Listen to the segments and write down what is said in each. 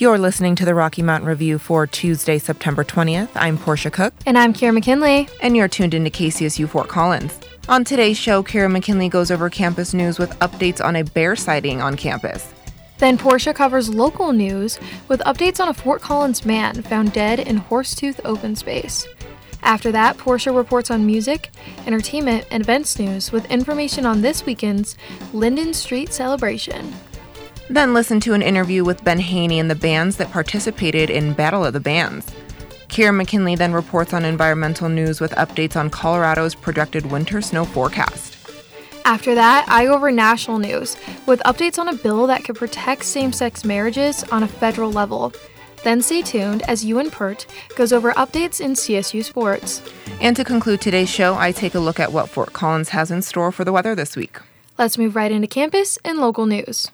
You're listening to the Rocky Mountain Review for Tuesday, September 20th. I'm Portia Cook. And I'm Kira McKinley. And you're tuned into KCSU Fort Collins. On today's show, Kira McKinley goes over campus news with updates on a bear sighting on campus. Then Portia covers local news with updates on a Fort Collins man found dead in Horsetooth open space. After that, Portia reports on music, entertainment, and events news with information on this weekend's Linden Street celebration. Then listen to an interview with Ben Haney and the bands that participated in Battle of the Bands. Kira McKinley then reports on environmental news with updates on Colorado's projected winter snow forecast. After that, I go over national news with updates on a bill that could protect same sex marriages on a federal level. Then stay tuned as Ewan Pert goes over updates in CSU sports. And to conclude today's show, I take a look at what Fort Collins has in store for the weather this week. Let's move right into campus and local news.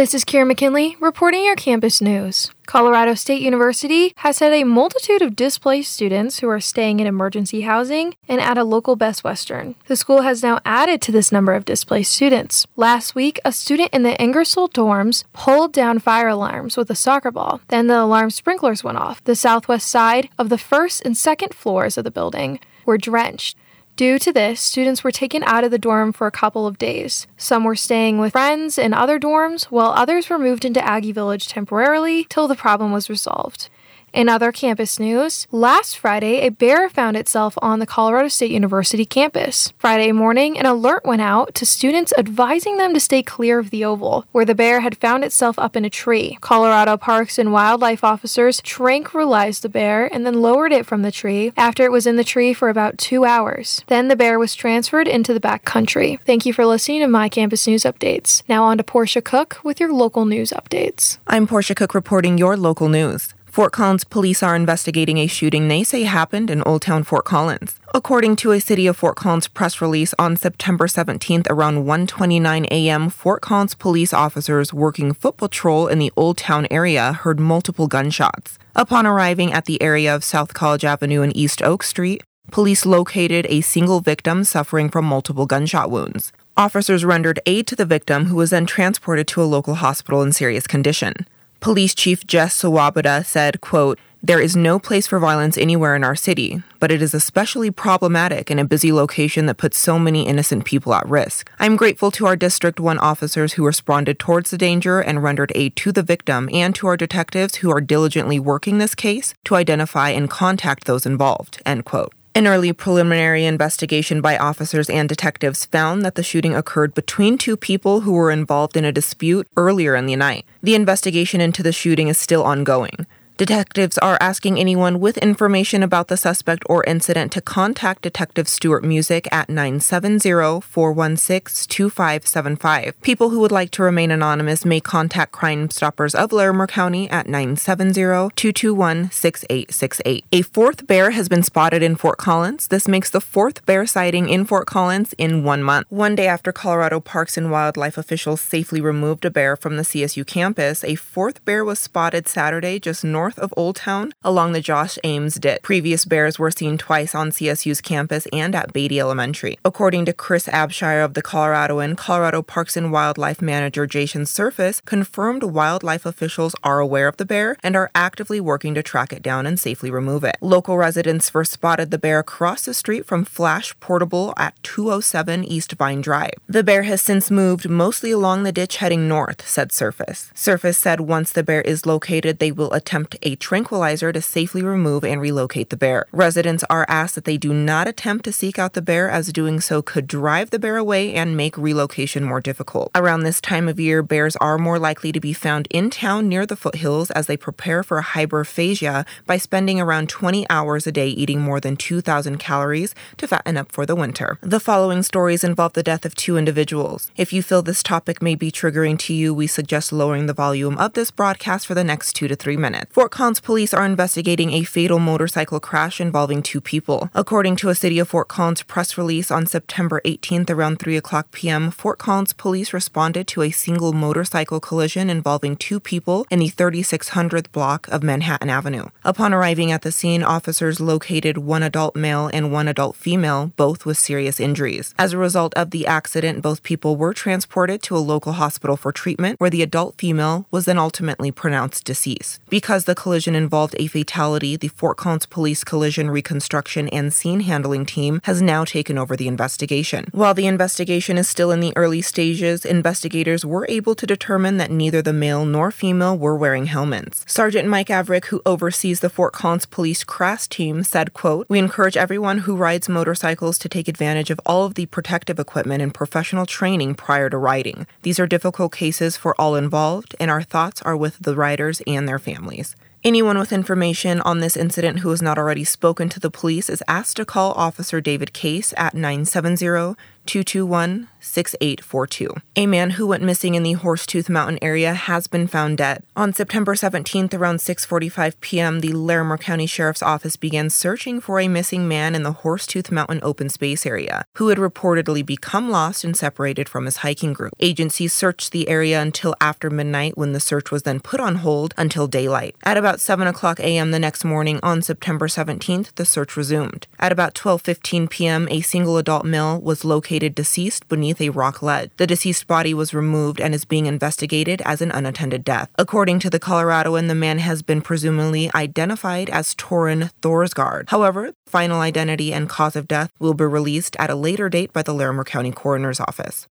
This is Kira McKinley reporting your campus news. Colorado State University has had a multitude of displaced students who are staying in emergency housing and at a local Best Western. The school has now added to this number of displaced students. Last week, a student in the Ingersoll dorms pulled down fire alarms with a soccer ball. Then the alarm sprinklers went off. The southwest side of the first and second floors of the building were drenched. Due to this, students were taken out of the dorm for a couple of days. Some were staying with friends in other dorms, while others were moved into Aggie Village temporarily till the problem was resolved. In other campus news, last Friday, a bear found itself on the Colorado State University campus. Friday morning, an alert went out to students advising them to stay clear of the oval, where the bear had found itself up in a tree. Colorado Parks and Wildlife officers tranquilized the bear and then lowered it from the tree after it was in the tree for about two hours. Then the bear was transferred into the back country. Thank you for listening to my campus news updates. Now on to Portia Cook with your local news updates. I'm Portia Cook reporting your local news. Fort Collins police are investigating a shooting they say happened in Old Town Fort Collins. According to a City of Fort Collins press release on September 17th around 1:29 a.m., Fort Collins police officers working foot patrol in the Old Town area heard multiple gunshots. Upon arriving at the area of South College Avenue and East Oak Street, police located a single victim suffering from multiple gunshot wounds. Officers rendered aid to the victim who was then transported to a local hospital in serious condition. Police Chief Jeff Swoboda said, quote, there is no place for violence anywhere in our city, but it is especially problematic in a busy location that puts so many innocent people at risk. I'm grateful to our District 1 officers who responded towards the danger and rendered aid to the victim and to our detectives who are diligently working this case to identify and contact those involved. End quote. An early preliminary investigation by officers and detectives found that the shooting occurred between two people who were involved in a dispute earlier in the night. The investigation into the shooting is still ongoing. Detectives are asking anyone with information about the suspect or incident to contact Detective Stuart Music at 970 416 2575. People who would like to remain anonymous may contact Crime Stoppers of Larimer County at 970 221 6868. A fourth bear has been spotted in Fort Collins. This makes the fourth bear sighting in Fort Collins in one month. One day after Colorado Parks and Wildlife officials safely removed a bear from the CSU campus, a fourth bear was spotted Saturday just north north of Old Town along the Josh Ames Ditch. Previous bears were seen twice on CSU's campus and at Beatty Elementary. According to Chris Abshire of the Coloradoan, Colorado Parks and Wildlife Manager Jason Surface confirmed wildlife officials are aware of the bear and are actively working to track it down and safely remove it. Local residents first spotted the bear across the street from Flash Portable at 207 East Vine Drive. The bear has since moved mostly along the ditch heading north, said Surface. Surface said once the bear is located, they will attempt a tranquilizer to safely remove and relocate the bear. Residents are asked that they do not attempt to seek out the bear, as doing so could drive the bear away and make relocation more difficult. Around this time of year, bears are more likely to be found in town near the foothills as they prepare for hyperphagia by spending around 20 hours a day eating more than 2,000 calories to fatten up for the winter. The following stories involve the death of two individuals. If you feel this topic may be triggering to you, we suggest lowering the volume of this broadcast for the next two to three minutes. Fort Fort Collins police are investigating a fatal motorcycle crash involving two people. According to a City of Fort Collins press release on September 18th around 3 o'clock p.m., Fort Collins police responded to a single motorcycle collision involving two people in the 3600th block of Manhattan Avenue. Upon arriving at the scene, officers located one adult male and one adult female, both with serious injuries. As a result of the accident, both people were transported to a local hospital for treatment, where the adult female was then ultimately pronounced deceased. Because the collision involved a fatality, the Fort Collins Police Collision Reconstruction and Scene Handling Team has now taken over the investigation. While the investigation is still in the early stages, investigators were able to determine that neither the male nor female were wearing helmets. Sergeant Mike Averick, who oversees the Fort Collins Police Crash team, said, quote, We encourage everyone who rides motorcycles to take advantage of all of the protective equipment and professional training prior to riding. These are difficult cases for all involved, and our thoughts are with the riders and their families. Anyone with information on this incident who has not already spoken to the police is asked to call Officer David Case at 970 221 6842. A man who went missing in the Horsetooth Mountain area has been found dead. On September 17th around 6:45 p.m., the Larimer County Sheriff's Office began searching for a missing man in the Horsetooth Mountain open space area who had reportedly become lost and separated from his hiking group. Agencies searched the area until after midnight when the search was then put on hold until daylight. At about 7 o'clock a.m. the next morning on September 17th, the search resumed. At about 12:15 p.m., a single adult male was located deceased beneath a rock ledge. The deceased body was removed and is being investigated as an unattended death. According to the Coloradoan, the man has been presumably identified as Torin Thorsgaard. However, final identity and cause of death will be released at a later date by the Larimer County Coroner's Office.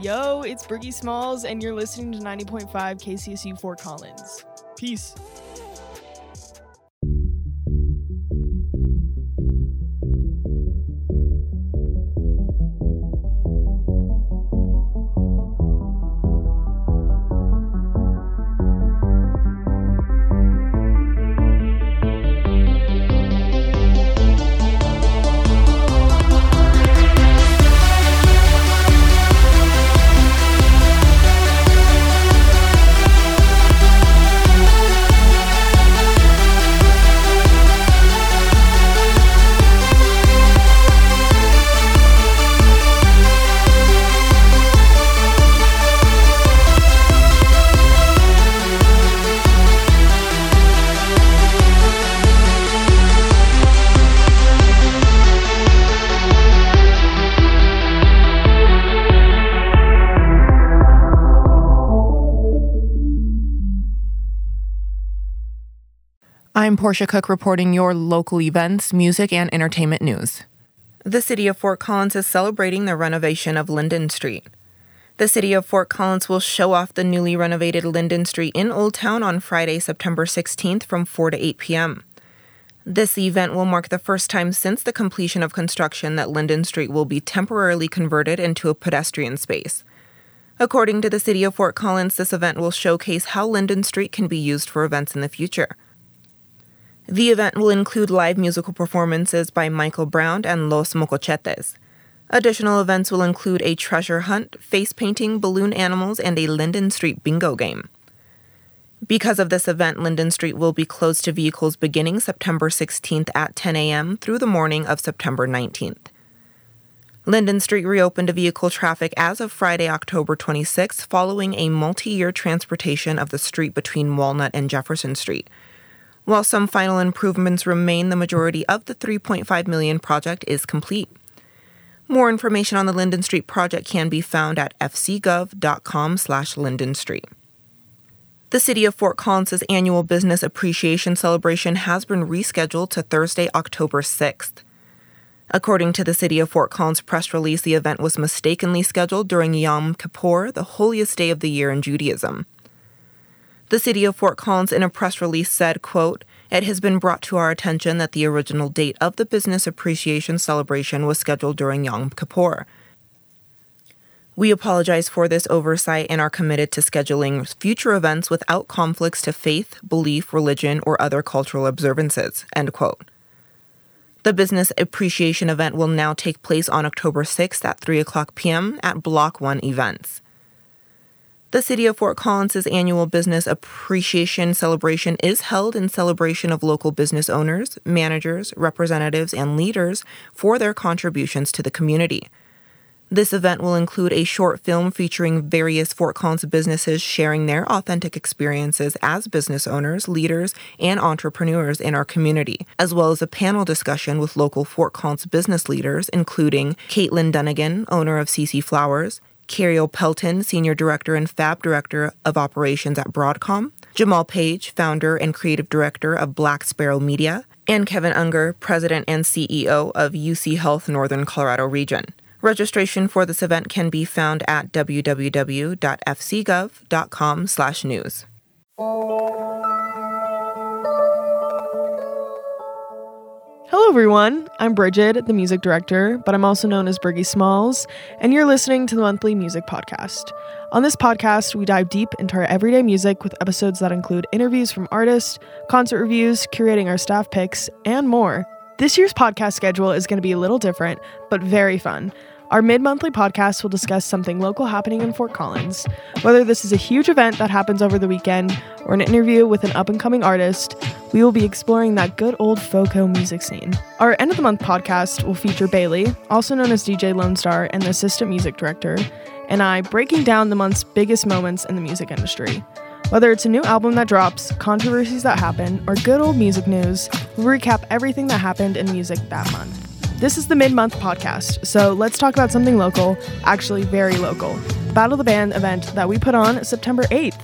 Yo, it's Briggy Smalls, and you're listening to 90.5 KCSU Fort Collins. Peace. Portia Cook reporting your local events, music, and entertainment news. The city of Fort Collins is celebrating the renovation of Linden Street. The city of Fort Collins will show off the newly renovated Linden Street in Old Town on Friday, September 16th from 4 to 8 p.m. This event will mark the first time since the completion of construction that Linden Street will be temporarily converted into a pedestrian space. According to the city of Fort Collins, this event will showcase how Linden Street can be used for events in the future. The event will include live musical performances by Michael Brown and Los Mocochetes. Additional events will include a treasure hunt, face painting, balloon animals, and a Linden Street bingo game. Because of this event, Linden Street will be closed to vehicles beginning September 16th at 10 a.m. through the morning of September 19th. Linden Street reopened to vehicle traffic as of Friday, October 26th, following a multi year transportation of the street between Walnut and Jefferson Street. While some final improvements remain, the majority of the 3.5 million project is complete. More information on the Linden Street project can be found at fcgov.com/linden street. The City of Fort Collins' annual Business Appreciation Celebration has been rescheduled to Thursday, October 6th. According to the City of Fort Collins press release, the event was mistakenly scheduled during Yom Kippur, the holiest day of the year in Judaism. The city of Fort Collins in a press release said, quote, It has been brought to our attention that the original date of the business appreciation celebration was scheduled during Yom Kippur. We apologize for this oversight and are committed to scheduling future events without conflicts to faith, belief, religion, or other cultural observances. End quote. The business appreciation event will now take place on October 6th at 3 o'clock p.m. at Block 1 Events. The City of Fort Collins' annual Business Appreciation Celebration is held in celebration of local business owners, managers, representatives, and leaders for their contributions to the community. This event will include a short film featuring various Fort Collins businesses sharing their authentic experiences as business owners, leaders, and entrepreneurs in our community, as well as a panel discussion with local Fort Collins business leaders, including Caitlin Dunnigan, owner of CC Flowers, Cario Pelton, Senior Director and Fab Director of Operations at Broadcom, Jamal Page, Founder and Creative Director of Black Sparrow Media, and Kevin Unger, President and CEO of UC Health Northern Colorado Region. Registration for this event can be found at www.fcgov.com/news. Hello, everyone. I'm Bridget, the music director, but I'm also known as Bergie Smalls, and you're listening to the monthly music podcast. On this podcast, we dive deep into our everyday music with episodes that include interviews from artists, concert reviews, curating our staff picks, and more. This year's podcast schedule is going to be a little different, but very fun. Our mid monthly podcast will discuss something local happening in Fort Collins. Whether this is a huge event that happens over the weekend or an interview with an up and coming artist, we will be exploring that good old FOCO music scene. Our end of the month podcast will feature Bailey, also known as DJ Lone Star and the assistant music director, and I breaking down the month's biggest moments in the music industry. Whether it's a new album that drops, controversies that happen, or good old music news, we'll recap everything that happened in music that month. This is the mid month podcast, so let's talk about something local, actually very local Battle the Band event that we put on September 8th.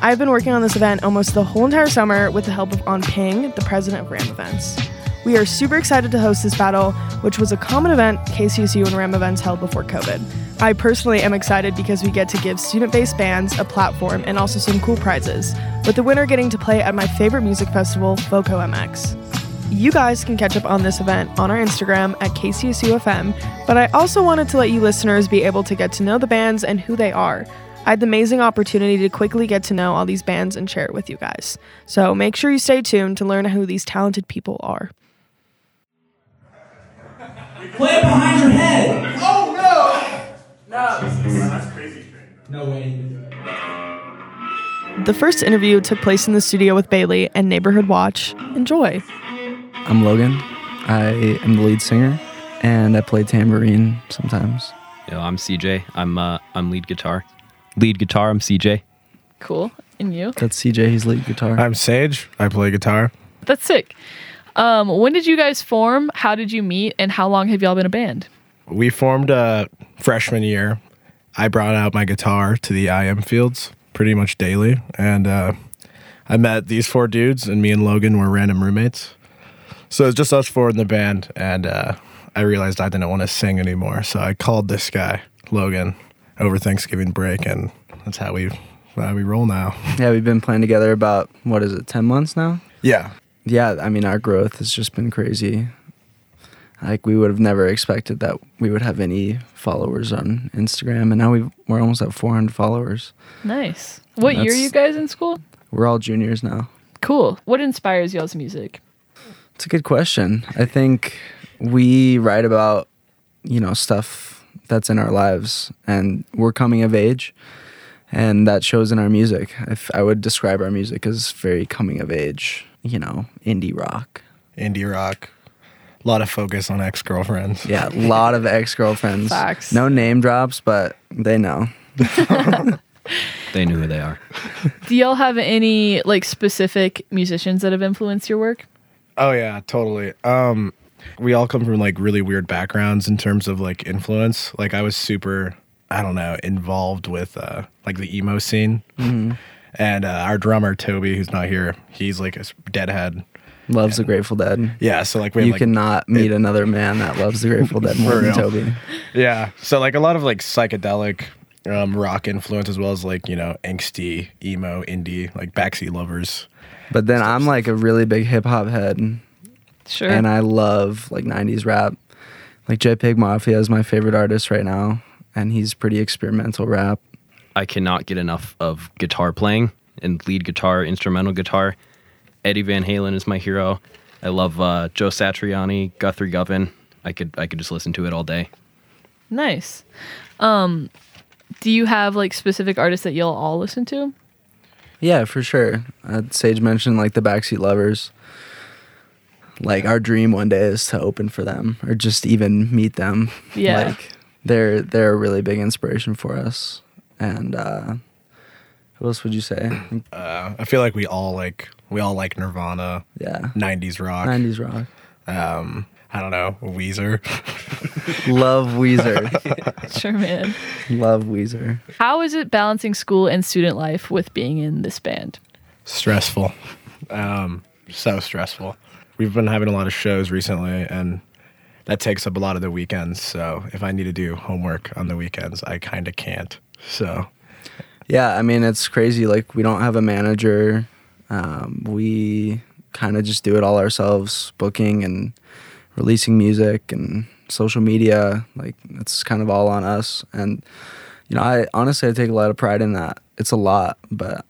I've been working on this event almost the whole entire summer with the help of On Ping, the president of RAM Events. We are super excited to host this battle, which was a common event KCSU and RAM events held before COVID. I personally am excited because we get to give student based bands a platform and also some cool prizes, with the winner getting to play at my favorite music festival, FOCO MX. You guys can catch up on this event on our Instagram at KCSUFM, but I also wanted to let you listeners be able to get to know the bands and who they are. I had the amazing opportunity to quickly get to know all these bands and share it with you guys. So make sure you stay tuned to learn who these talented people are. Play it behind your head. Oh no! No. That's crazy. No way. The first interview took place in the studio with Bailey and Neighborhood Watch. Enjoy. I'm Logan. I am the lead singer, and I play tambourine sometimes. Yo, I'm CJ. I'm uh, I'm lead guitar. Lead guitar. I'm CJ. Cool. And you? That's CJ. He's lead guitar. I'm Sage. I play guitar. That's sick. Um, when did you guys form? How did you meet? And how long have y'all been a band? We formed uh, freshman year. I brought out my guitar to the IM fields pretty much daily, and uh, I met these four dudes, and me and Logan were random roommates. So it's just us four in the band, and uh, I realized I didn't want to sing anymore. So I called this guy, Logan, over Thanksgiving break, and that's how we how we roll now. Yeah, we've been playing together about what is it, ten months now? Yeah. Yeah, I mean our growth has just been crazy. Like we would have never expected that we would have any followers on Instagram, and now we we're almost at 400 followers. Nice. What year are you guys in school? We're all juniors now. Cool. What inspires y'all's music? It's a good question. I think we write about, you know, stuff that's in our lives and we're coming of age and that shows in our music. If I would describe our music as very coming of age, you know, indie rock. Indie rock. A lot of focus on ex girlfriends. Yeah, a lot of ex girlfriends. Facts. No name drops, but they know. they knew who they are. Do y'all have any like specific musicians that have influenced your work? Oh yeah, totally. Um, we all come from like really weird backgrounds in terms of like influence. Like I was super, I don't know, involved with uh, like the emo scene. Mm-hmm. And uh, our drummer Toby, who's not here, he's like a deadhead. Loves the Grateful Dead. Yeah, so like we you like, cannot meet it, another man that loves the Grateful Dead more than Toby. Yeah, so like a lot of like psychedelic um, rock influence as well as like you know angsty emo indie like backseat lovers but then I'm like a really big hip hop head. Sure. And I love like 90s rap. Like JPEG Mafia is my favorite artist right now, and he's pretty experimental rap. I cannot get enough of guitar playing and lead guitar, instrumental guitar. Eddie Van Halen is my hero. I love uh, Joe Satriani, Guthrie Govan. I could I could just listen to it all day. Nice. Um, Do you have like specific artists that you'll all listen to? Yeah, for sure. Uh, Sage mentioned like the Backseat Lovers. Like our dream one day is to open for them or just even meet them. Yeah. Like they're they're a really big inspiration for us. And uh who else would you say? Uh, I feel like we all like we all like Nirvana, Yeah. 90s rock. 90s rock. Um, I don't know, Weezer. Love Weezer. Sure, man. Love Weezer. How is it balancing school and student life with being in this band? stressful. Um, so stressful. We've been having a lot of shows recently, and that takes up a lot of the weekends. So if I need to do homework on the weekends, I kind of can't. So Yeah, I mean it's crazy. Like we don't have a manager. Um, we kind of just do it all ourselves, booking and releasing music and social media. Like it's kind of all on us. And you know, I honestly I take a lot of pride in that. It's a lot, but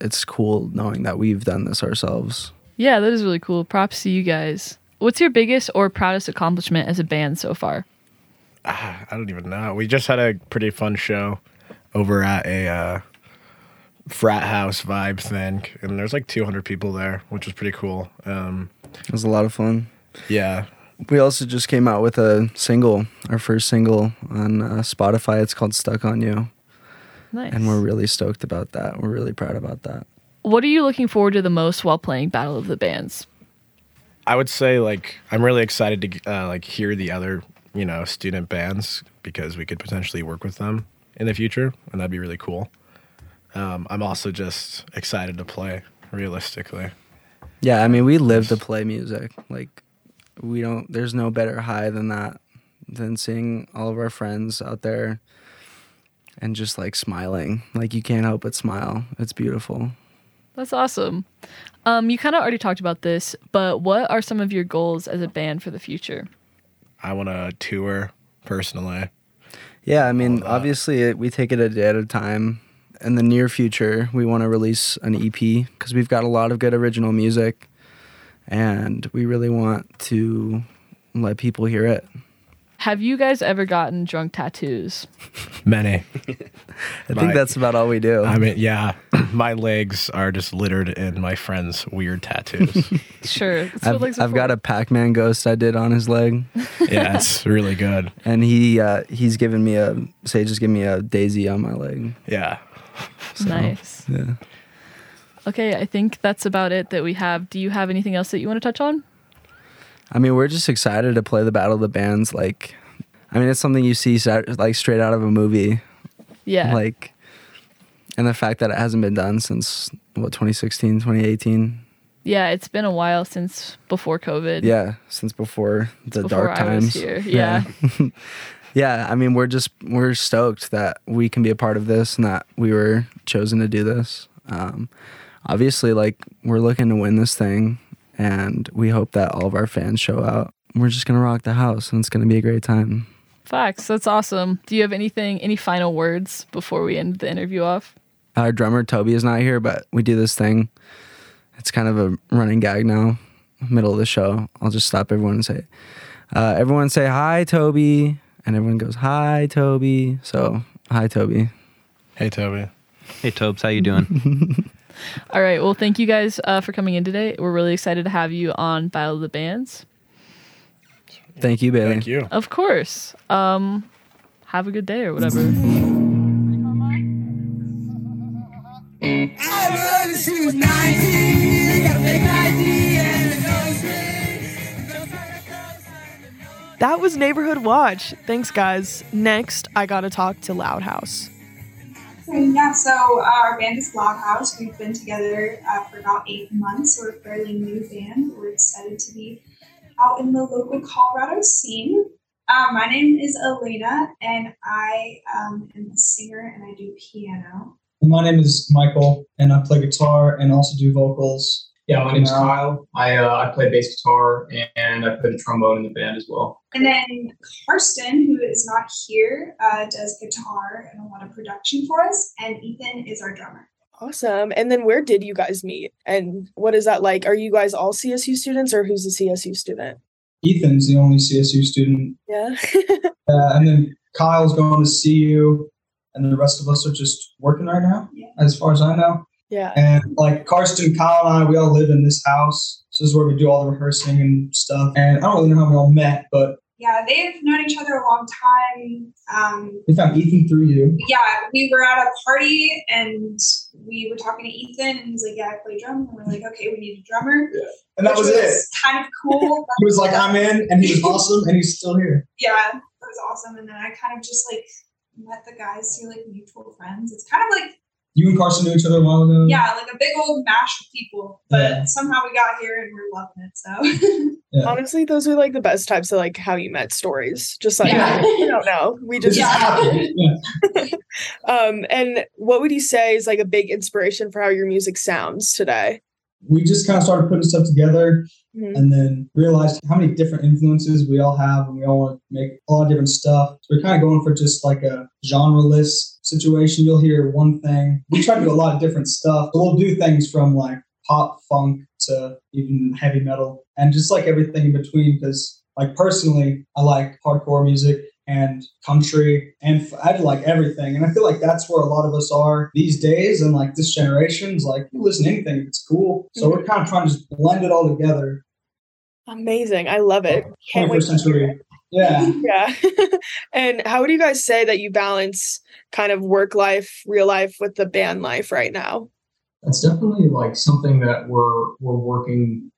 it's cool knowing that we've done this ourselves. Yeah, that is really cool. Props to you guys. What's your biggest or proudest accomplishment as a band so far? I don't even know. We just had a pretty fun show over at a uh, frat house vibe thing, and there's like 200 people there, which was pretty cool. Um, It was a lot of fun. Yeah, We also just came out with a single, our first single on uh, Spotify. It's called Stuck on You. Nice. And we're really stoked about that. We're really proud about that. what are you looking forward to the most while playing Battle of the Bands? I would say like I'm really excited to uh, like hear the other you know student bands because we could potentially work with them in the future, and that'd be really cool. Um, I'm also just excited to play realistically. Yeah, I mean, we live to play music. Like, we don't, there's no better high than that, than seeing all of our friends out there and just like smiling. Like, you can't help but smile. It's beautiful. That's awesome. Um, you kind of already talked about this, but what are some of your goals as a band for the future? I want to tour personally. Yeah, I mean, obviously, it, we take it a day at a time. In the near future, we want to release an EP because we've got a lot of good original music and we really want to let people hear it. Have you guys ever gotten drunk tattoos? Many. I My- think that's about all we do. I mean, yeah, my legs are just littered in my friend's weird tattoos. Sure. That's what I've, legs are I've got a Pac-Man ghost I did on his leg, yeah, it's really good. and he uh, he's given me a Sage just given me a daisy on my leg. Yeah. nice. Yeah. Okay, I think that's about it that we have. Do you have anything else that you want to touch on? I mean, we're just excited to play the Battle of the Bands. Like, I mean, it's something you see like straight out of a movie. Yeah. Like, and the fact that it hasn't been done since what 2016, 2018. yeah, it's been a while since before COVID. Yeah, since before the dark times. here. Yeah. yeah, I mean, we're just we're stoked that we can be a part of this and that we were chosen to do this. Um, obviously, like we're looking to win this thing, and we hope that all of our fans show out. We're just gonna rock the house, and it's gonna be a great time. Facts. That's awesome. Do you have anything, any final words before we end the interview off? Our drummer Toby is not here, but we do this thing. It's kind of a running gag now. Middle of the show, I'll just stop everyone and say, uh, "Everyone say hi, Toby," and everyone goes, "Hi, Toby." So, hi, Toby. Hey, Toby. Hey, Tobes, how you doing? All right. Well, thank you guys uh, for coming in today. We're really excited to have you on Battle of the Bands. Thank you, Bailey. Thank you. Of course. Um, have a good day or whatever. That was Neighborhood Watch. Thanks, guys. Next, I gotta talk to Loud House. Yeah, so uh, our band is Loud House. We've been together uh, for about eight months. We're a fairly new band. We're excited to be out in the local Colorado scene. Uh, my name is Elena, and I um, am a singer and I do piano. And My name is Michael, and I play guitar and also do vocals. Yeah, my name's Kyle. I uh, I play bass guitar and I play the trombone in the band as well. And then Karsten, who is not here, uh, does guitar and a lot of production for us. And Ethan is our drummer. Awesome. And then where did you guys meet? And what is that like? Are you guys all CSU students or who's a CSU student? Ethan's the only CSU student, Yeah. uh, and then Kyle's going to CU, and the rest of us are just working right now, Yeah. as far as I know. Yeah. And like Karsten, Kyle, and I, we all live in this house. So this is where we do all the rehearsing and stuff. And I don't really know how we all met, but Yeah, they've known each other a long time. Um, we found Ethan through you. yeah, we were at a party and we were talking to Ethan, and he's like, "Yeah, I play drum." And we're like, "Okay, we need a drummer." Yeah. And that which was it. Kind of cool. He was like, I'm in, and he was awesome, and he's still here. yeah, that was awesome. And then I kind of just like met the guys through like mutual friends. It's kind of like You and Carson knew each other a while ago. yeah, like a big old mash of people. But Yeah. somehow we got here and we're loving it. So Yeah. Honestly, those are like the best types of like how you met stories. Just like Yeah. we don't know. We just just. Yeah. um and what would you say is like a big inspiration for how your music sounds today? We just kind of started putting stuff together Mhm. and then realized how many different influences we all have and we all want to make a lot of different stuff. So we're kind of going for just like a genre-less situation. You'll hear one thing. We try to do a lot of different stuff. So we'll do things from like pop, funk to even heavy metal and just like everything in between because like personally, I like hardcore music and country and f- I like everything. And I feel like that's where a lot of us are these days. And like this generation's like, you listen to anything if it's cool. So we're mm-hmm. kind of trying to just blend it all together. Amazing. I love it. Oh, Can't wait 21st to century. it. Yeah. Yeah. and how would you guys say that you balance kind of work life, real life with the band life right now? That's definitely like something that we're we're working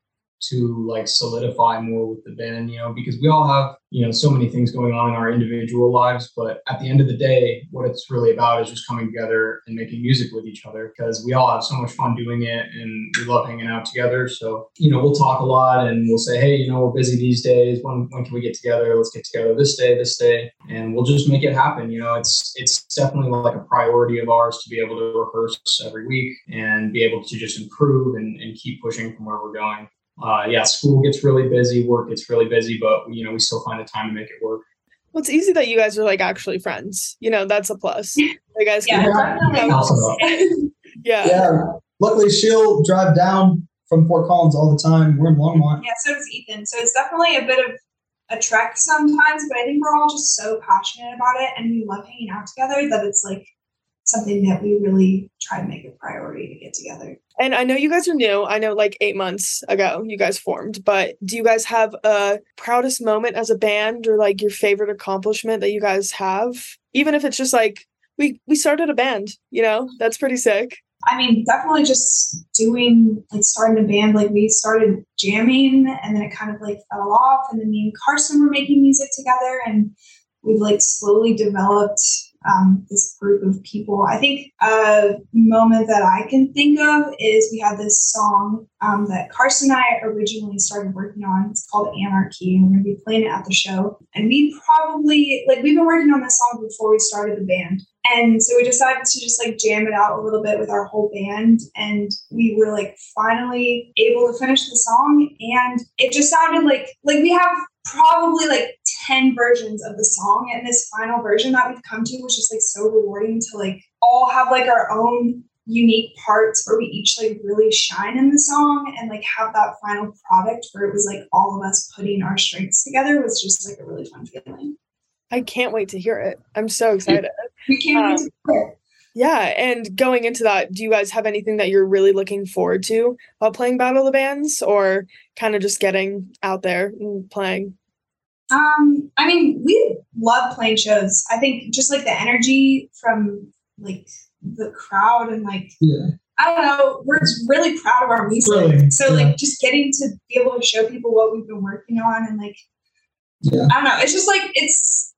to like solidify more with the band, you know, because we all have, you know, so many things going on in our individual lives. But at the end of the day, what it's really about is just coming together and making music with each other because we all have so much fun doing it and we love hanging out together. So, you know, we'll talk a lot and we'll say, hey, you know, we're busy these days. When when can we get together? Let's get together this day, this day. And we'll just make it happen. You know, it's it's definitely like a priority of ours to be able to rehearse every week and be able to just improve and, and keep pushing from where we're going uh, yeah, school gets really busy, work gets really busy, but you know we still find the time to make it work. Well, it's easy that you guys are like actually friends. You know, that's a plus. You guys yeah, can, it definitely Awesome. yeah. Yeah. Luckily, she'll drive down from Fort Collins all the time. We're in Longmont. Yeah, so does Ethan. So it's definitely a bit of a trek sometimes, but I think we're all just so passionate about it and we love hanging out together that it's like something that we really try to make a priority to get together. And I know you guys are new. I know like eight months ago you guys formed, but do you guys have a proudest moment as a band or like your favorite accomplishment that you guys have? Even if it's just like we we started a band, you know, that's pretty sick. I mean, definitely just doing like starting a band. Like we started jamming and then it kind of like fell off. And then me and Carson were making music together and we've like slowly developed um, this group of people. I think a moment that I can think of is we had this song um, that Carson and I originally started working on. It's called Anarchy, and we're going to be playing it at the show. And we probably, like, we've been working on this song before we started the band. And so we decided to just like jam it out a little bit with our whole band. And we were like finally able to finish the song. And it just sounded like, like we have probably like 10 versions of the song and this final version that we've come to was just like so rewarding to like all have like our own unique parts where we each like really shine in the song and like have that final product where it was like all of us putting our strengths together was just like a really fun feeling I can't wait to hear it. I'm so excited. we can't wait uh, to hear it. Yeah, and going into that, do you guys have anything that you're really looking forward to while playing Battle of the Bands or kind of just getting out there and playing? Um, I mean, we love playing shows. I think just like the energy from like the crowd and like Yeah. I don't know, we're just really proud of our music. Really, so yeah. like just getting to be able to show people what we've been working on and like Yeah. I don't know, it's just like it's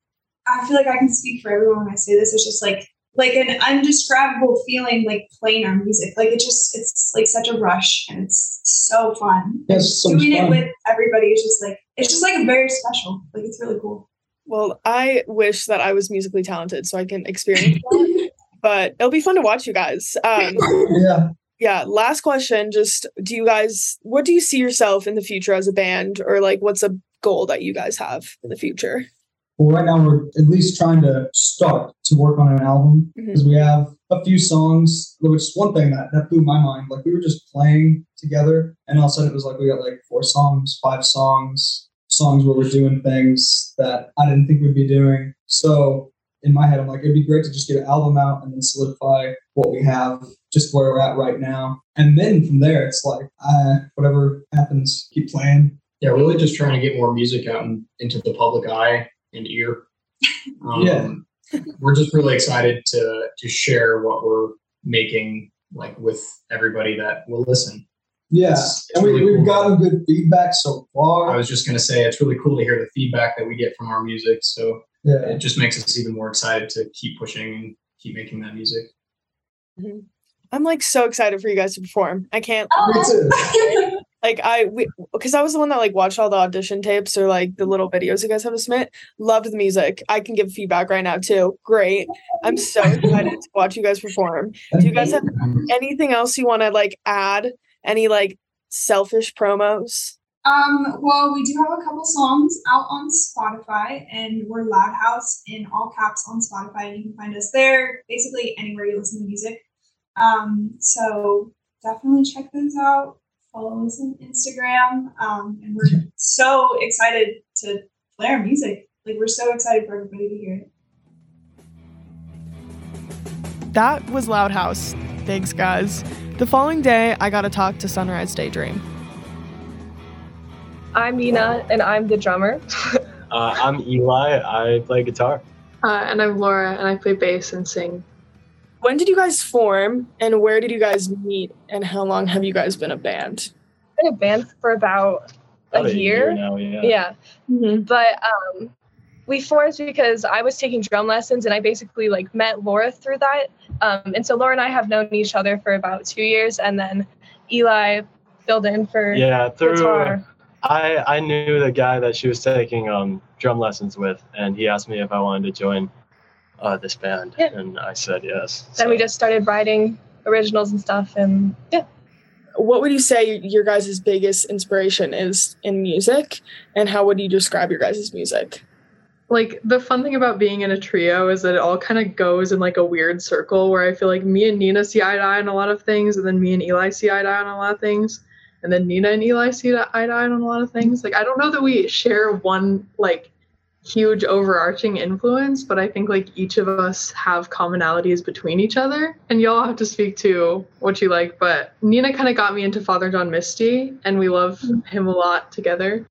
I feel like I can speak for everyone when I say this. It's just like like an undescribable feeling like playing our music. Like it just it's like such a rush and it's so fun. Yeah, it's so much Doing it with everybody is just like it's just like a very special. Like it's really cool. Well, I wish that I was musically talented so I can experience that. but it'll be fun to watch you guys. Um, Yeah. yeah, last question. Just do you guys, what do you see yourself in the future as a band, or like what's a goal that you guys have in the future? Well, right now we're at least trying to start to work on an album because we have a few songs, which is one thing that, that blew my mind. Like we were just playing together, and all of a sudden it was like we got like four songs, five songs, songs where we're doing things that I didn't think we'd be doing. So in my head, I'm like, it'd be great to just get an album out and then solidify what we have, just where we're at right now. And then from there, it's like, uh, whatever happens, keep playing. Yeah, really just trying to get more music out in, into the public eye and ear. Um, Yeah. we're just really excited to to share what we're making like with everybody that will listen. Yeah. It's- it's and we, really we've cool. gotten good feedback so far. I was just gonna say it's really cool to hear the feedback that we get from our music. So yeah. it just makes us even more excited to keep pushing and keep making that music. I'm like so excited for you guys to perform. I can't Me too. like I because I was the one that like watched all the audition tapes or like the little videos you guys have to submit. Loved the music. I can give feedback right now too. Great. I'm so excited to watch you guys perform. Do you guys have anything else you want to like add? Any like selfish promos? Um, well, we do have a couple songs out on Spotify, and we're Loud House in all caps on Spotify. You can find us there, basically anywhere you listen to music. Um, so definitely check those out. Follow us on Instagram, um, and we're so excited to play our music. Like we're so excited for everybody to hear it. That was Loud House. Thanks, guys. The following day, I got to talk to Sunrise Daydream. I'm Nina, and I'm the drummer. Uh, I'm Eli. I play guitar. Uh, and I'm Laura, and I play bass and sing. When did you guys form and where did you guys meet and how long have you guys been a band? Been a band for about a About year. now, yeah. Yeah, Mm-hmm. but um, we formed because I was taking drum lessons, and I basically like met Laura through that. Um, and so Laura and I have known each other for about two years, and then Eli filled in for Yeah, through guitar. I I knew the guy that she was taking um drum lessons with, and he asked me if I wanted to join uh, this band, Yeah. and I said yes. Then we just started writing originals and stuff, and yeah. What would you say your guys' biggest inspiration is in music and how would you describe your guys' music? Like the fun thing about being in a trio is that it all kind of goes in like a weird circle where I feel like me and Nina see eye to eye on a lot of things, and then me and Eli see eye to eye on a lot of things, and then Nina and Eli see eye to eye on a lot of things. Like I don't know that we share one like huge overarching influence, but I think like each of us have commonalities between each other. And y'all have to speak to what you like. But Nina kind of got me into Father John Misty, and we love him a lot together.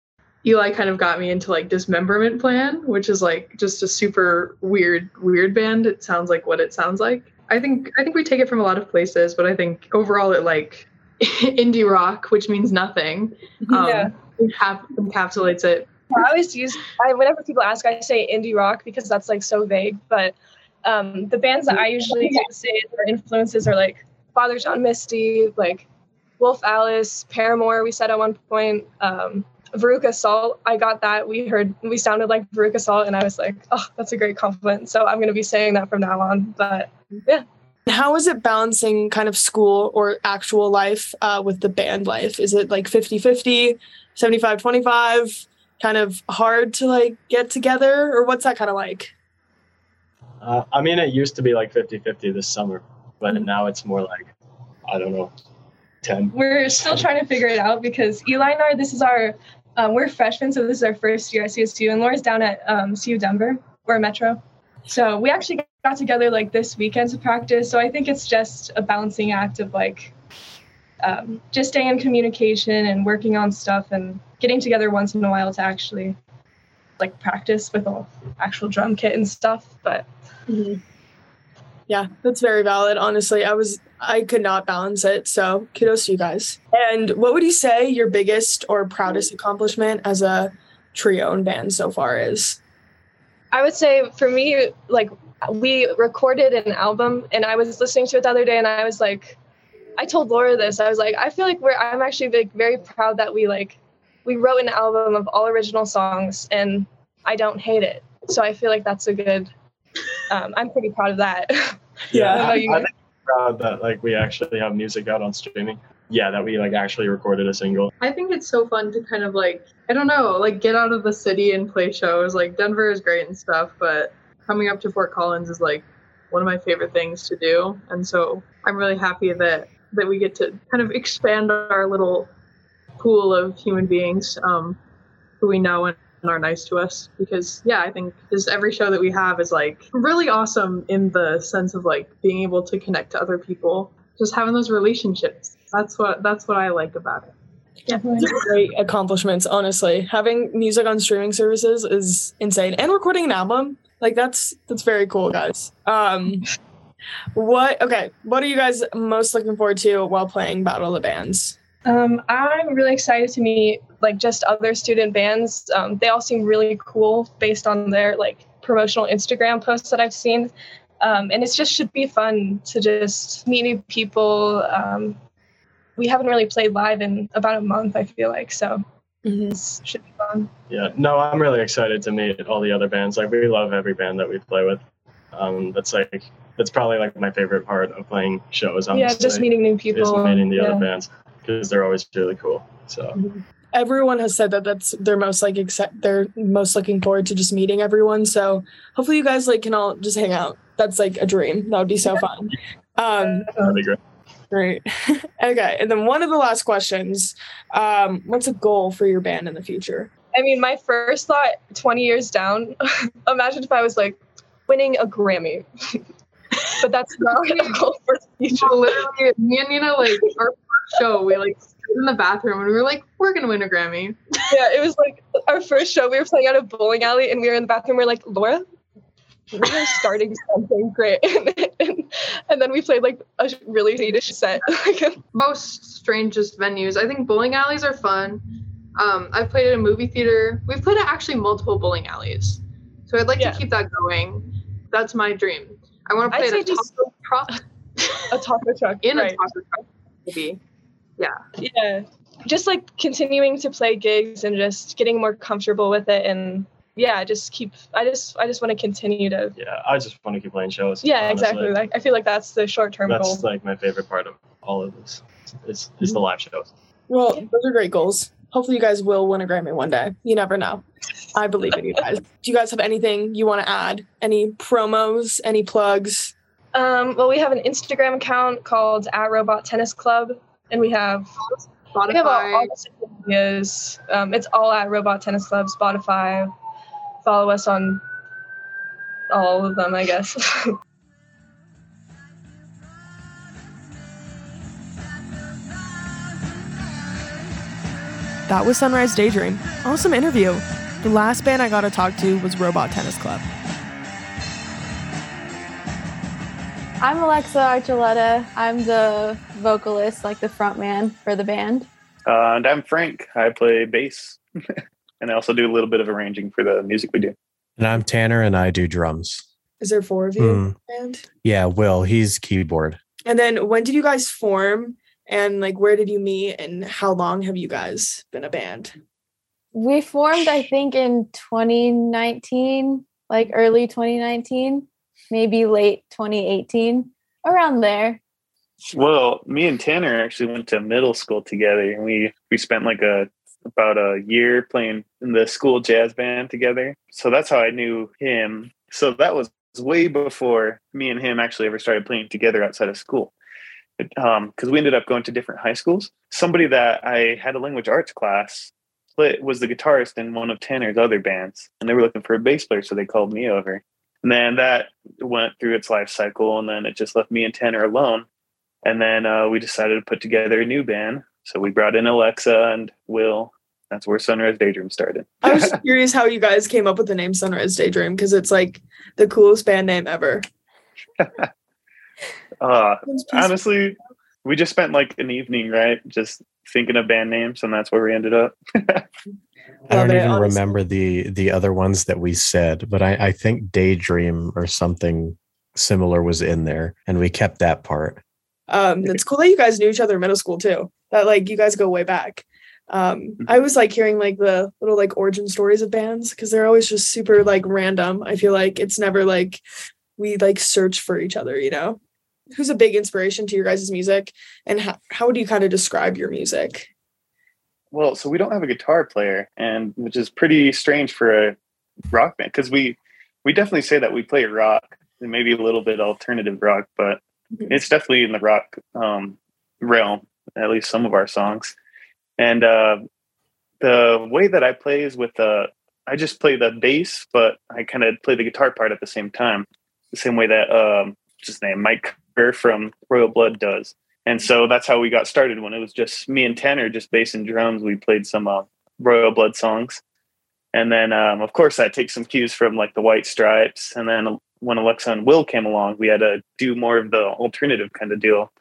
Eli kind of got me into like Dismemberment Plan, which is like just a super weird, weird band. It sounds like what it sounds like. I think I think we take it from a lot of places, but I think overall it like indie rock, which means nothing, um, Yeah. encap- encapsulates it I always use I whenever people ask, I say indie rock because that's like so vague. But um, the bands that I usually say are influences are like Father John Misty, like Wolf Alice, Paramore. We said at one point, um, Veruca Salt. I got that. We heard we sounded like Veruca Salt, and I was like, oh, that's a great compliment. So I'm gonna be saying that from now on. But yeah. How is it balancing kind of school or actual life uh, with the band life? Is it like 50 50, 75 25? Kind of hard to like get together, or what's that kind of like? Uh, I mean, it used to be like 50-50 this summer, but Mm-hmm. now it's more like I don't know, ten. We're still trying to figure it out because Eli and I, this is our, um, we're freshmen, so this is our first year at CSU, and Laura's down at um, CU Denver. We're at Metro. So we actually got together like this weekend to practice. So I think it's just a balancing act of like um, just staying in communication and working on stuff and getting together once in a while to actually like practice with the actual drum kit and stuff. But Mhm. Yeah, that's very valid. Honestly, I was I could not balance it. So kudos to you guys. And what would you say your biggest or proudest accomplishment as a trio and band so far is? I would say for me, like we recorded an album and I was listening to it the other day and I was like, I told Laura this. I was like, I feel like we're I'm actually like very proud that we like we wrote an album of all original songs and I don't hate it. So I feel like that's a good um, I'm pretty proud of that. Yeah. I, about you? I'm proud that like we actually have music out on streaming. Yeah, that we like actually recorded a single. I think it's so fun to kind of like I don't know, like get out of the city and play shows. Like Denver is great and stuff, but coming up to Fort Collins is like one of my favorite things to do. And so I'm really happy that that we get to kind of expand our little pool of human beings um, who we know and are nice to us. Because yeah i think just every show that we have is like really awesome in the sense of like being able to connect to other people. Just having those relationships. That's what that's what i like about it. Definitely. Great accomplishments, honestly. Having music on streaming services is insane. And recording an album, like that's that's very cool, guys. Um what okay, what are you guys most looking forward to while playing Battle of the Bands? Um, I'm really excited to meet like just other student bands. Um, they all seem really cool based on their like promotional Instagram posts that I've seen. Um, and it just should be fun to just meet new people, um, we haven't really played live in about a month. I feel like so. This should be fun. Yeah, no, I'm really excited to meet all the other bands. Like we love every band that we play with. Um, that's like that's probably like my favorite part of playing shows. yeah, just meeting new people. Is meeting the yeah. other bands because they're always really cool. So Everyone has said that that's their most like except they're most looking forward to just meeting everyone. So hopefully you guys like can all just hang out. That's like a dream. That would be so fun. Um that'd be great. Great. okay. And then one of the last questions um, What's a goal for your band in the future? I mean, my first thought 20 years down, imagine if I was like winning a Grammy. but that's not a goal for the future. No, literally, me and Nina, like, our first show, we like stood in the bathroom and we were like, we're going to win a Grammy. Yeah, it was like our first show. We were playing at a bowling alley and we were in the bathroom. We are like, Laura, we are starting something great. and, and, and then we played like a really Swedish set. Most strangest venues. I think bowling alleys are fun. Um, I've played at a movie theater. We've played at actually multiple bowling alleys. So I'd like Yeah. to keep that going. That's my dream. I want to I'd play say at a just- taco truck. a taco truck. In right. a taco truck, maybe. Yeah. Yeah. Just like continuing to play gigs and just getting more comfortable with it and yeah, just keep I just I just want to continue to Yeah, I just want to keep playing shows. Yeah, honestly. exactly. Like I feel like that's the short term That's like my favorite part of all of this. Is is the live shows. Well, those are great goals. Hopefully, you guys will win a Grammy one day. You never know. I believe in you guys. Do you guys have anything you want to add? Any promos? Any plugs? Um, well, we have an Instagram account called at Robot Tennis Club, and we have Spotify. we have all, all the social medias. Um, it's all at Robot Tennis Club, Spotify. Follow us on all of them, I guess. That was Sunrise Daydream. Awesome interview. The last band I got to talk to was Robot Tennis Club. I'm Alexa Archuleta. I'm the vocalist, like the front man for the band. Uh, and I'm Frank. I play bass, and I also do a little bit of arranging for the music we do. And I'm Tanner, and I do drums. Is there four of you? Band? Yeah, Will, he's keyboard. And then when did you guys form? And like, where did you meet? And how long have you guys been a band? We formed, I think, in 2019, like early 2019, maybe late 2018, around there. Well, me and Tanner actually went to middle school together, and we we spent like a about a year playing in the school jazz band together. So that's how I knew him. So that was way before me and him actually ever started playing together outside of school. Because we ended up going to different high schools. Somebody that I had a language arts class was the guitarist in one of Tanner's other bands, and they were looking for a bass player, so they called me over. And then that went through its life cycle, and then it just left me and Tanner alone. And then uh, we decided to put together a new band. So we brought in Alexa and Will. That's where Sunrise Daydream started. I was curious how you guys came up with the name Sunrise Daydream because it's like the coolest band name ever. Uh, honestly, we just spent like an evening, right? Just thinking of band names, and that's where we ended up. I don't even honestly. remember the the other ones that we said, but I, I think daydream or something similar was in there, and we kept that part. Um, it's cool that you guys knew each other in middle school too. That like you guys go way back. Um, Mm-hmm. I was like hearing like the little like origin stories of bands because they're always just super like random. I feel like it's never like we like search for each other, you know. Who's a big inspiration to your guys' music, and how how would you kind of describe your music? Well, so we don't have a guitar player, and which is pretty strange for a rock band because we we definitely say that we play rock and maybe a little bit alternative rock, but it's definitely in the rock um, realm. At least some of our songs, and uh, the way that I play is with uh, i just play the bass, but I kind of play the guitar part at the same time, the same way that um, just name Mike From Royal Blood does. And so that's how we got started when it was just me and Tanner, just bass and drums. We played some uh, Royal Blood songs. And then, um, of course, I take some cues from like the White Stripes. And then when Alexa and Will came along, we had to do more of the alternative kind of deal,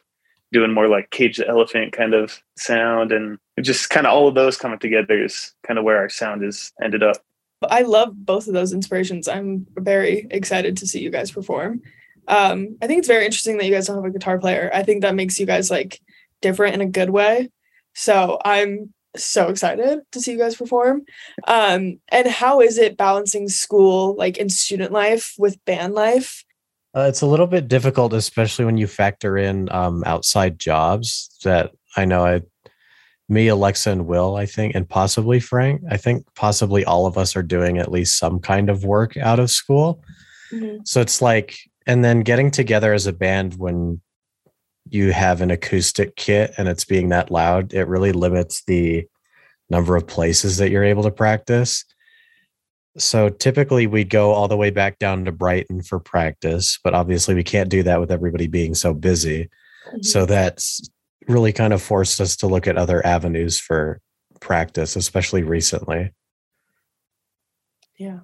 doing more like Cage the Elephant kind of sound. And just kind of all of those coming together is kind of where our sound has ended up. I love both of those inspirations. I'm very excited to see you guys perform. Um, I think it's very interesting that you guys don't have a guitar player. I think that makes you guys like different in a good way. So I'm so excited to see you guys perform. Um, and how is it balancing school, like in student life, with band life? Uh, it's a little bit difficult, especially when you factor in um, outside jobs that I know I, me, Alexa, and Will, I think, and possibly Frank. I think possibly all of us are doing at least some kind of work out of school. Mm-hmm. So it's like and then getting together as a band when you have an acoustic kit and it's being that loud, it really limits the number of places that you're able to practice. So typically we'd go all the way back down to Brighton for practice, but obviously we can't do that with everybody being so busy. Mm-hmm. So that's really kind of forced us to look at other avenues for practice, especially recently. Yeah.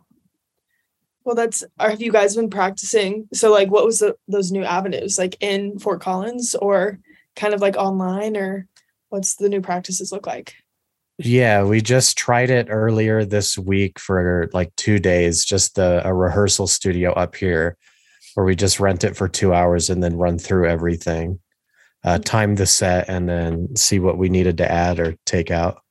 Well, that's have you guys been practicing? So like what was the, those new avenues like in Fort Collins or kind of like online or what's the new practices look like? Yeah, we just tried it earlier this week for like 2 days just a, a rehearsal studio up here where we just rent it for 2 hours and then run through everything. Uh, mm. time the set and then see what we needed to add or take out.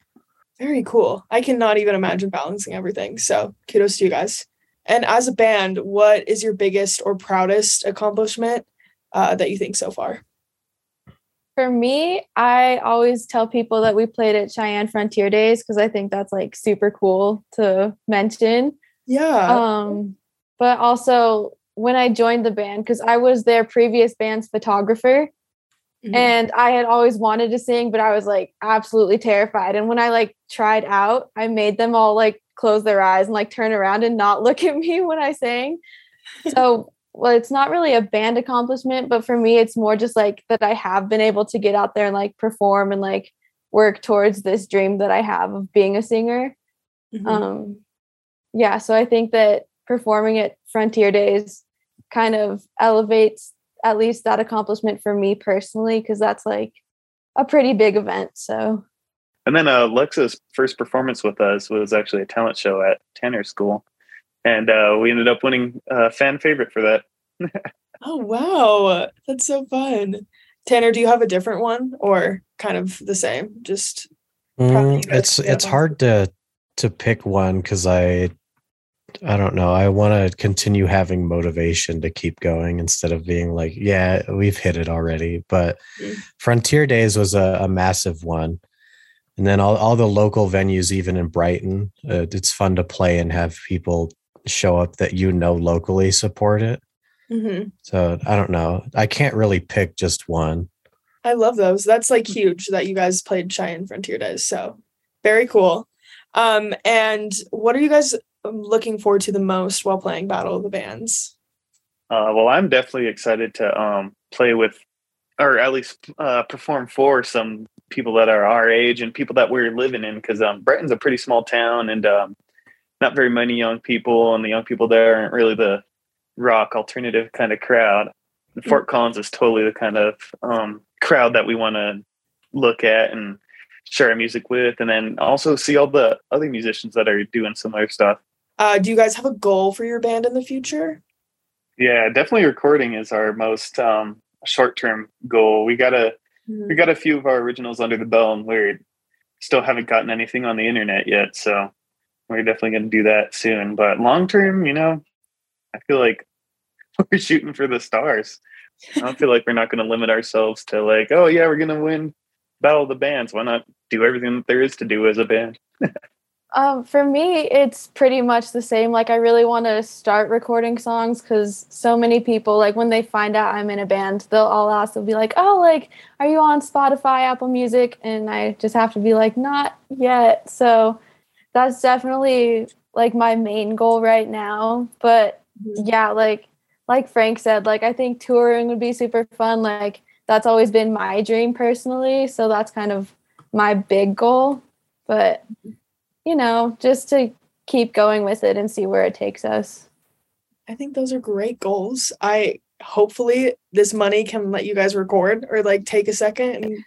Very cool. I cannot even imagine balancing everything. So kudos to you guys. And as a band, what is your biggest or proudest accomplishment uh, that you think so far? For me, I always tell people that we played at Cheyenne Frontier Days because I think that's like super cool to mention. Yeah. Um, but also when I joined the band, because I was their previous band's photographer. Mm-hmm. And I had always wanted to sing, but I was like absolutely terrified. And when I like tried out, I made them all like close their eyes and like turn around and not look at me when I sang. So, well, it's not really a band accomplishment, but for me, it's more just like that I have been able to get out there and like perform and like work towards this dream that I have of being a singer. Mm-hmm. Um, yeah, so I think that performing at Frontier Days kind of elevates at least that accomplishment for me personally, because that's like a pretty big event. So and then uh, Alexa's first performance with us was actually a talent show at Tanner School, and uh, we ended up winning a fan favorite for that. oh wow, that's so fun! Tanner, do you have a different one or kind of the same? Just mm, it's it's hard to to pick one because I I don't know. I want to continue having motivation to keep going instead of being like, yeah, we've hit it already. But mm-hmm. Frontier Days was a, a massive one and then all, all the local venues even in brighton uh, it's fun to play and have people show up that you know locally support it mm-hmm. so i don't know i can't really pick just one i love those that's like huge that you guys played cheyenne frontier days so very cool um and what are you guys looking forward to the most while playing battle of the bands uh, well i'm definitely excited to um play with or at least uh, perform for some people that are our age and people that we're living in because um, Brighton's a pretty small town and um, not very many young people, and the young people there aren't really the rock alternative kind of crowd. And Fort Collins is totally the kind of um, crowd that we want to look at and share our music with, and then also see all the other musicians that are doing similar stuff. Uh, do you guys have a goal for your band in the future? Yeah, definitely recording is our most um, short-term goal. We got a Mm-hmm. We got a few of our originals under the belt, and we still haven't gotten anything on the internet yet. So we're definitely going to do that soon. But long term, you know, I feel like we're shooting for the stars. I don't feel like we're not going to limit ourselves to like, oh yeah, we're going to win Battle of the Bands. Why not do everything that there is to do as a band? Um, for me, it's pretty much the same. Like, I really want to start recording songs because so many people, like, when they find out I'm in a band, they'll all ask, they'll be like, oh, like, are you on Spotify, Apple Music? And I just have to be like, not yet. So that's definitely like my main goal right now. But yeah, like like Frank said, like I think touring would be super fun. Like that's always been my dream personally. So that's kind of my big goal. But you know, just to keep going with it and see where it takes us. I think those are great goals. I hopefully this money can let you guys record or like take a second and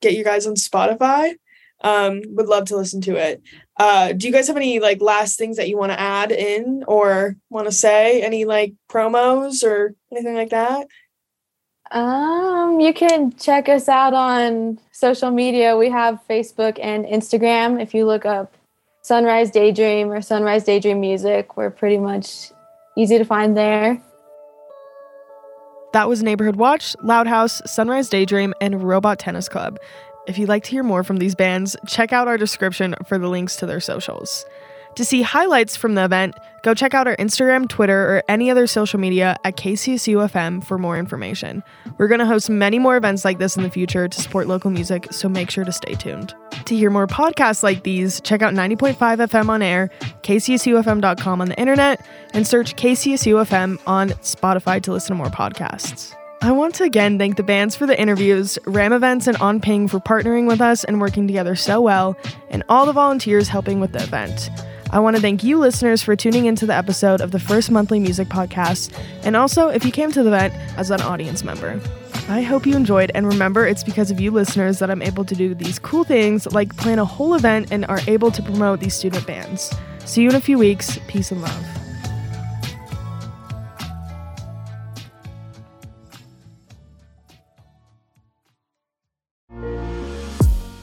get you guys on Spotify. Um, would love to listen to it. Uh, do you guys have any like last things that you want to add in or want to say? Any like promos or anything like that? Um, you can check us out on social media. We have Facebook and Instagram. If you look up Sunrise Daydream or Sunrise Daydream Music, we're pretty much easy to find there. That was Neighborhood Watch, Loud House, Sunrise Daydream, and Robot Tennis Club. If you'd like to hear more from these bands, check out our description for the links to their socials. To see highlights from the event, go check out our Instagram, Twitter, or any other social media at KCSUFM for more information. We're going to host many more events like this in the future to support local music, so make sure to stay tuned. To hear more podcasts like these, check out 90.5 FM on air, kcsufm.com on the internet, and search KCSUFM on Spotify to listen to more podcasts. I want to again thank the bands for the interviews, RAM Events and On Ping for partnering with us and working together so well, and all the volunteers helping with the event. I want to thank you listeners for tuning into the episode of the first monthly music podcast, and also if you came to the event as an audience member. I hope you enjoyed, and remember, it's because of you listeners that I'm able to do these cool things like plan a whole event and are able to promote these student bands. See you in a few weeks. Peace and love.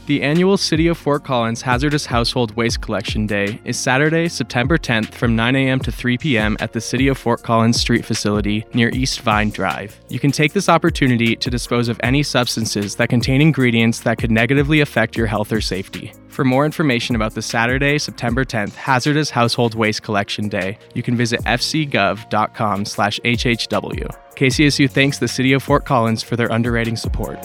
The annual City of Fort Collins Hazardous Household Waste Collection Day is Saturday, September 10th from 9 a.m. to 3 p.m. at the City of Fort Collins Street facility near East Vine Drive. You can take this opportunity to dispose of any substances that contain ingredients that could negatively affect your health or safety. For more information about the Saturday, September 10th Hazardous Household Waste Collection Day, you can visit fcgov.com/hhw. KCSU thanks the City of Fort Collins for their underwriting support.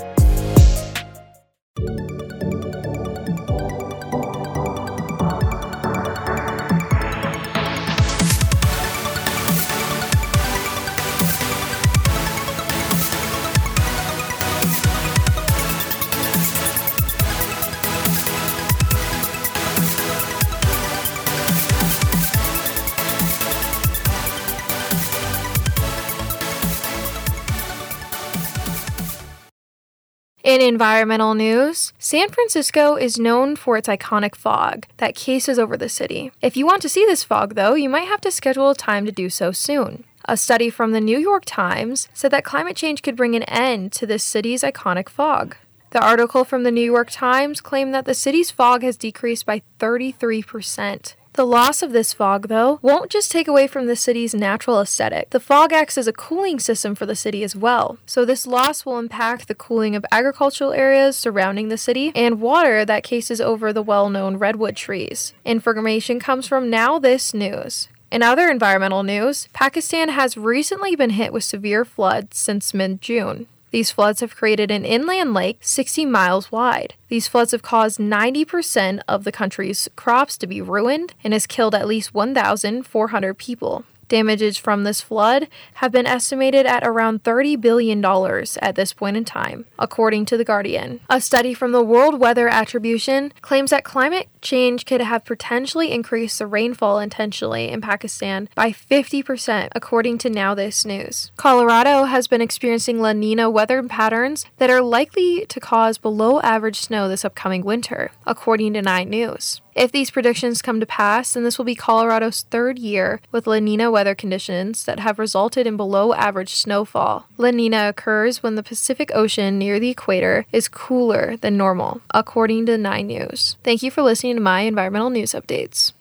Environmental news, San Francisco is known for its iconic fog that cases over the city. If you want to see this fog, though, you might have to schedule a time to do so soon. A study from the New York Times said that climate change could bring an end to this city's iconic fog. The article from the New York Times claimed that the city's fog has decreased by 33%. The loss of this fog, though, won't just take away from the city's natural aesthetic. The fog acts as a cooling system for the city as well. So, this loss will impact the cooling of agricultural areas surrounding the city and water that cases over the well known redwood trees. Information comes from Now This News. In other environmental news, Pakistan has recently been hit with severe floods since mid June. These floods have created an inland lake 60 miles wide. These floods have caused 90% of the country's crops to be ruined and has killed at least 1,400 people. Damages from this flood have been estimated at around $30 billion at this point in time, according to The Guardian. A study from the World Weather Attribution claims that climate change could have potentially increased the rainfall intentionally in Pakistan by 50%, according to Now This News. Colorado has been experiencing La Nina weather patterns that are likely to cause below average snow this upcoming winter, according to Nine News. If these predictions come to pass, then this will be Colorado's third year with La Nina weather conditions that have resulted in below average snowfall. La Nina occurs when the Pacific Ocean near the equator is cooler than normal, according to 9 News. Thank you for listening to my environmental news updates.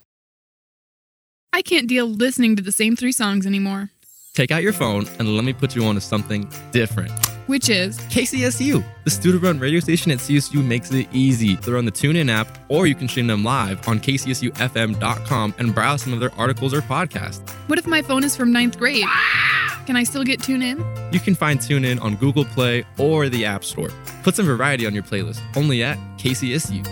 I can't deal listening to the same three songs anymore. Take out your phone and let me put you on to something different. Which is KCSU. The student run radio station at CSU makes it easy. They're on the TuneIn app, or you can stream them live on kcsufm.com and browse some of their articles or podcasts. What if my phone is from ninth grade? Can I still get tuned in? You can find TuneIn on Google Play or the App Store. Put some variety on your playlist, only at KCSU.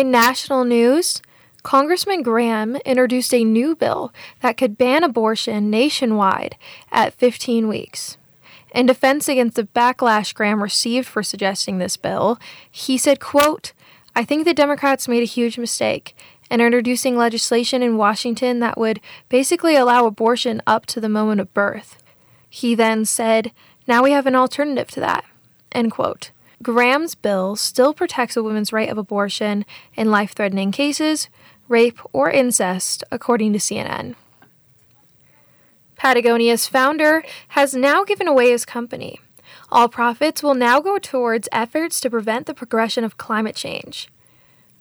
In national news, Congressman Graham introduced a new bill that could ban abortion nationwide at 15 weeks. In defense against the backlash Graham received for suggesting this bill, he said, quote, I think the Democrats made a huge mistake in introducing legislation in Washington that would basically allow abortion up to the moment of birth. He then said, Now we have an alternative to that. End quote. Graham's bill still protects a woman's right of abortion in life threatening cases, rape, or incest, according to CNN. Patagonia's founder has now given away his company. All profits will now go towards efforts to prevent the progression of climate change.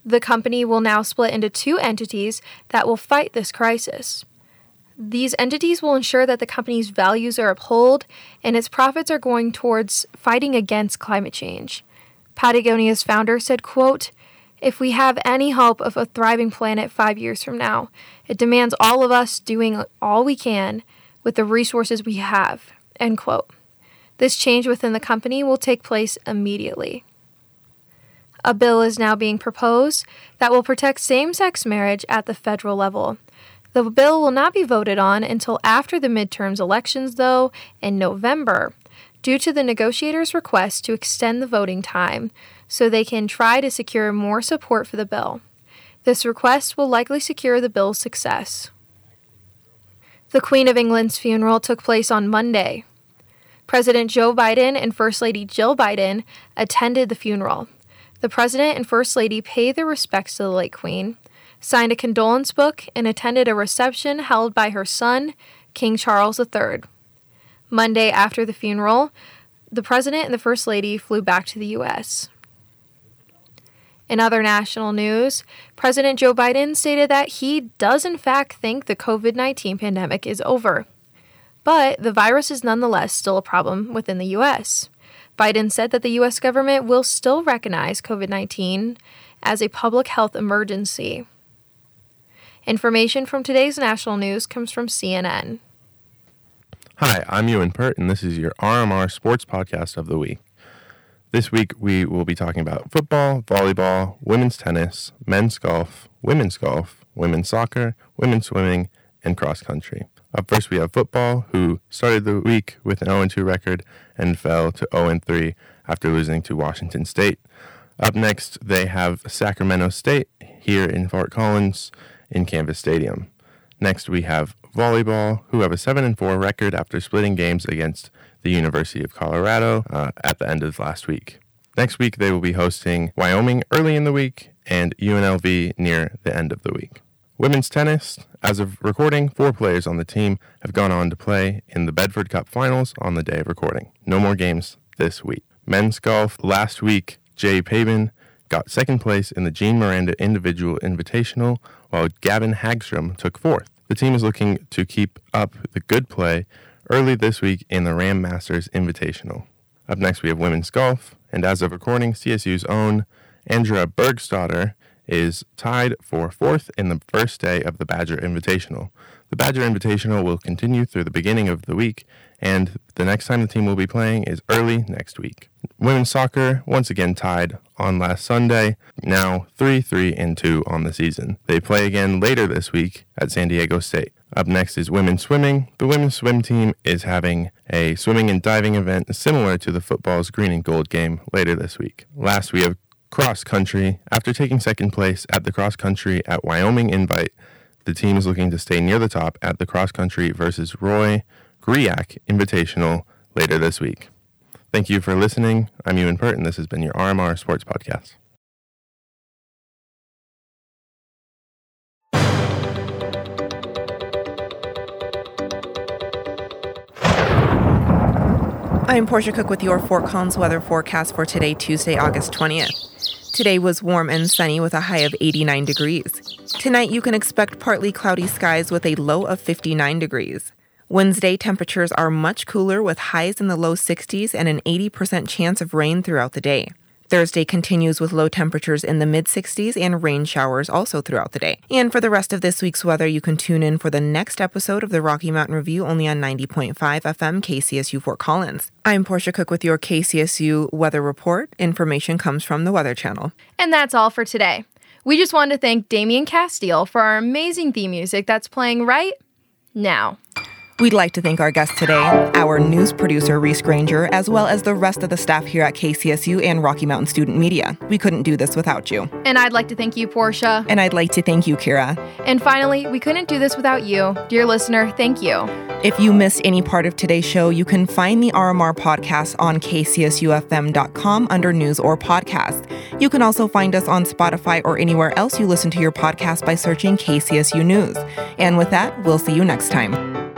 The company will now split into two entities that will fight this crisis. These entities will ensure that the company's values are upheld and its profits are going towards fighting against climate change. Patagonia's founder said, quote, if we have any hope of a thriving planet five years from now, it demands all of us doing all we can with the resources we have. End quote. This change within the company will take place immediately. A bill is now being proposed that will protect same sex marriage at the federal level. The bill will not be voted on until after the midterms elections, though, in November, due to the negotiators' request to extend the voting time so they can try to secure more support for the bill. This request will likely secure the bill's success. The Queen of England's funeral took place on Monday. President Joe Biden and First Lady Jill Biden attended the funeral. The President and First Lady paid their respects to the late Queen, signed a condolence book, and attended a reception held by her son, King Charles III. Monday after the funeral, the President and the First Lady flew back to the U.S. In other national news, President Joe Biden stated that he does, in fact, think the COVID 19 pandemic is over. But the virus is nonetheless still a problem within the U.S. Biden said that the U.S. government will still recognize COVID 19 as a public health emergency. Information from today's national news comes from CNN. Hi, I'm Ewan Pert, and this is your RMR Sports Podcast of the Week. This week, we will be talking about football, volleyball, women's tennis, men's golf, women's golf, women's soccer, women's swimming, and cross country. Up first, we have football, who started the week with an 0 2 record and fell to 0 3 after losing to Washington State. Up next, they have Sacramento State here in Fort Collins in Canvas Stadium. Next, we have volleyball, who have a 7 and 4 record after splitting games against the University of Colorado uh, at the end of last week. Next week, they will be hosting Wyoming early in the week and UNLV near the end of the week. Women's tennis, as of recording, four players on the team have gone on to play in the Bedford Cup finals on the day of recording. No more games this week. Men's golf, last week, Jay Pavin got second place in the Gene Miranda Individual Invitational, while Gavin Hagstrom took fourth. The team is looking to keep up the good play early this week in the Ram Masters Invitational. Up next, we have women's golf, and as of recording, CSU's own Andrea Bergstadter is tied for fourth in the first day of the Badger Invitational. The Badger Invitational will continue through the beginning of the week, and the next time the team will be playing is early next week. Women's soccer once again tied on last Sunday, now 3 3 and 2 on the season. They play again later this week at San Diego State. Up next is women's swimming. The women's swim team is having a swimming and diving event similar to the football's green and gold game later this week. Last, we have cross country. After taking second place at the cross country at Wyoming Invite, the team is looking to stay near the top at the cross country versus Roy Griak Invitational later this week. Thank you for listening. I'm Ewan Pert, and this has been your RMR Sports Podcast. I'm Portia Cook with your Fort Collins weather forecast for today, Tuesday, August 20th. Today was warm and sunny with a high of 89 degrees. Tonight, you can expect partly cloudy skies with a low of 59 degrees. Wednesday, temperatures are much cooler with highs in the low 60s and an 80% chance of rain throughout the day. Thursday continues with low temperatures in the mid 60s and rain showers also throughout the day. And for the rest of this week's weather, you can tune in for the next episode of the Rocky Mountain Review only on 90.5 FM KCSU Fort Collins. I'm Portia Cook with your KCSU weather report. Information comes from the Weather Channel. And that's all for today. We just wanted to thank Damian Castile for our amazing theme music that's playing right now. We'd like to thank our guest today, our news producer, Reese Granger, as well as the rest of the staff here at KCSU and Rocky Mountain Student Media. We couldn't do this without you. And I'd like to thank you, Portia. And I'd like to thank you, Kira. And finally, we couldn't do this without you. Dear listener, thank you. If you missed any part of today's show, you can find the RMR podcast on kcsufm.com under news or podcast. You can also find us on Spotify or anywhere else you listen to your podcast by searching KCSU News. And with that, we'll see you next time.